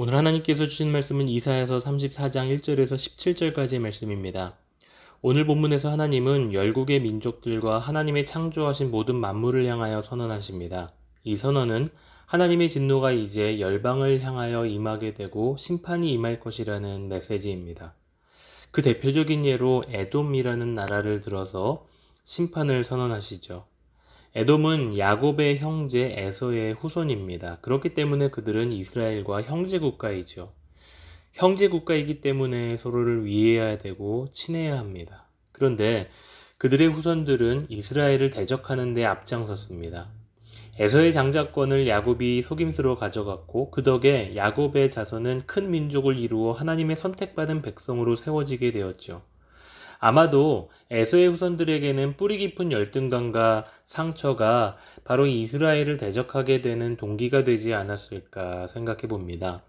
오늘 하나님께서 주신 말씀은 이사야서 34장 1절에서 17절까지의 말씀입니다. 오늘 본문에서 하나님은 열국의 민족들과 하나님의 창조하신 모든 만물을 향하여 선언하십니다. 이 선언은 하나님의 진노가 이제 열방을 향하여 임하게 되고 심판이 임할 것이라는 메시지입니다. 그 대표적인 예로 에돔이라는 나라를 들어서 심판을 선언하시죠. 에돔은 야곱의 형제 에서의 후손입니다. 그렇기 때문에 그들은 이스라엘과 형제 국가이죠. 형제 국가이기 때문에 서로를 위해야 되고 친해야 합니다. 그런데 그들의 후손들은 이스라엘을 대적하는 데 앞장섰습니다. 에서의 장자권을 야곱이 속임수로 가져갔고 그 덕에 야곱의 자손은 큰 민족을 이루어 하나님의 선택받은 백성으로 세워지게 되었죠. 아마도 에서의 후손들에게는 뿌리 깊은 열등감과 상처가 바로 이스라엘을 대적하게 되는 동기가 되지 않았을까 생각해 봅니다.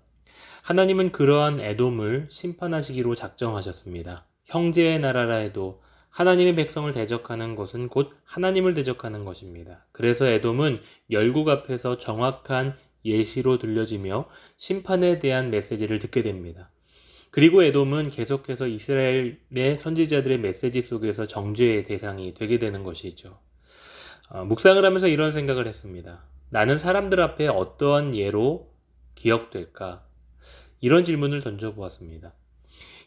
하나님은 그러한 애돔을 심판하시기로 작정하셨습니다. 형제의 나라라 해도 하나님의 백성을 대적하는 것은 곧 하나님을 대적하는 것입니다. 그래서 에돔은 열국 앞에서 정확한 예시로 들려지며 심판에 대한 메시지를 듣게 됩니다. 그리고 에돔은 계속해서 이스라엘의 선지자들의 메시지 속에서 정죄의 대상이 되게 되는 것이죠. 어, 묵상을 하면서 이런 생각을 했습니다. 나는 사람들 앞에 어떠한 예로 기억될까? 이런 질문을 던져보았습니다.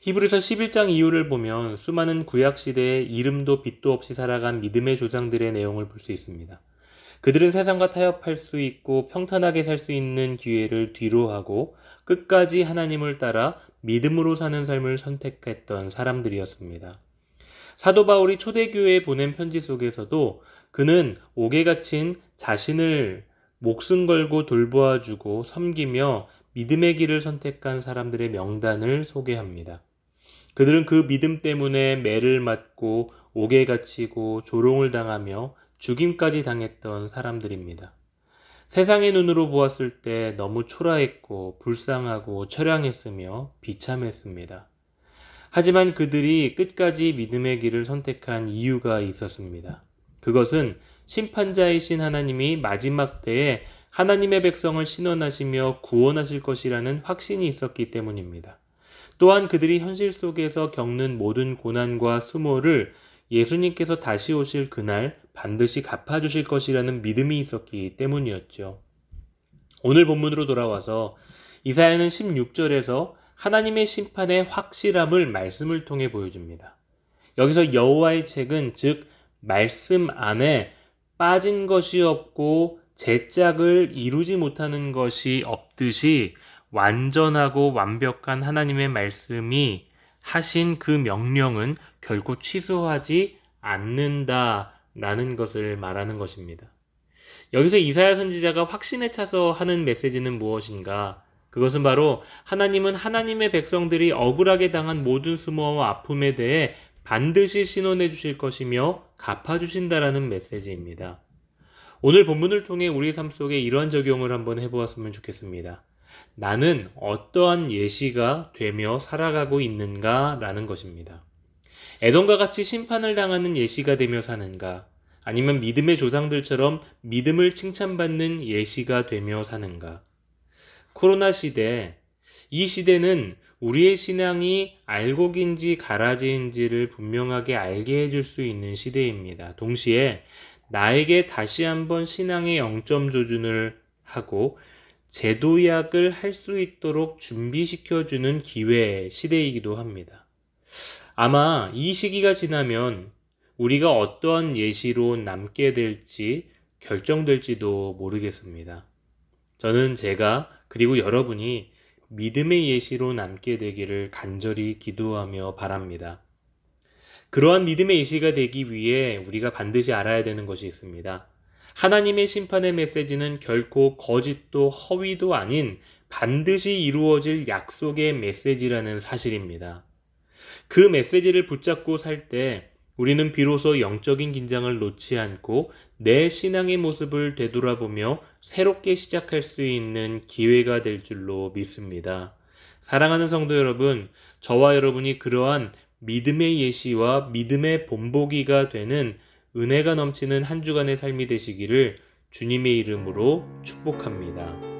히브리서 11장 이후를 보면 수많은 구약 시대의 이름도 빛도 없이 살아간 믿음의 조상들의 내용을 볼 수 있습니다. 그들은 세상과 타협할 수 있고 평탄하게 살 수 있는 기회를 뒤로하고 끝까지 하나님을 따라 믿음으로 사는 삶을 선택했던 사람들이었습니다. 사도 바울이 초대교회에 보낸 편지 속에서도 그는 옥에 갇힌 자신을 목숨 걸고 돌보아주고 섬기며 믿음의 길을 선택한 사람들의 명단을 소개합니다. 그들은 그 믿음 때문에 매를 맞고 옥에 갇히고 조롱을 당하며 죽임까지 당했던 사람들입니다. 세상의 눈으로 보았을 때 너무 초라했고 불쌍하고 처량했으며 비참했습니다. 하지만 그들이 끝까지 믿음의 길을 선택한 이유가 있었습니다. 그것은 심판자이신 하나님이 마지막 때에 하나님의 백성을 신원하시며 구원하실 것이라는 확신이 있었기 때문입니다. 또한 그들이 현실 속에서 겪는 모든 고난과 수모를 예수님께서 다시 오실 그날 반드시 갚아주실 것이라는 믿음이 있었기 때문이었죠. 오늘 본문으로 돌아와서 이사야는 16절에서 하나님의 심판의 확실함을 말씀을 통해 보여줍니다. 여기서 여호와의 책은 즉 말씀 안에 빠진 것이 없고 제짝을 이루지 못하는 것이 없듯이 완전하고 완벽한 하나님의 말씀이 하신 그 명령은 결코 취소하지 않는다라는 것을 말하는 것입니다. 여기서 이사야 선지자가 확신에 차서 하는 메시지는 무엇인가? 그것은 바로 하나님은 하나님의 백성들이 억울하게 당한 모든 수모와 아픔에 대해 반드시 신원해 주실 것이며 갚아 주신다라는 메시지입니다. 오늘 본문을 통해 우리 삶 속에 이러한 적용을 한번 해보았으면 좋겠습니다. 나는 어떠한 예시가 되며 살아가고 있는가 라는 것입니다. 에돔과 같이 심판을 당하는 예시가 되며 사는가? 아니면 믿음의 조상들처럼 믿음을 칭찬받는 예시가 되며 사는가? 코로나 시대, 이 시대는 우리의 신앙이 알곡인지 가라지인지를 분명하게 알게 해줄 수 있는 시대입니다. 동시에 나에게 다시 한번 신앙의 영점 조준을 하고 제도약을 할 수 있도록 준비시켜주는 기회 시대이기도 합니다. 아마 이 시기가 지나면 우리가 어떠한 예시로 남게 될지 결정될지도 모르겠습니다. 저는 제가 그리고 여러분이 믿음의 예시로 남게 되기를 간절히 기도하며 바랍니다. 그러한 믿음의 예시가 되기 위해 우리가 반드시 알아야 되는 것이 있습니다. 하나님의 심판의 메시지는 결코 거짓도 허위도 아닌 반드시 이루어질 약속의 메시지라는 사실입니다. 그 메시지를 붙잡고 살 때 우리는 비로소 영적인 긴장을 놓지 않고 내 신앙의 모습을 되돌아보며 새롭게 시작할 수 있는 기회가 될 줄로 믿습니다. 사랑하는 성도 여러분, 저와 여러분이 그러한 믿음의 예시와 믿음의 본보기가 되는 은혜가 넘치는 한 주간의 삶이 되시기를 주님의 이름으로 축복합니다.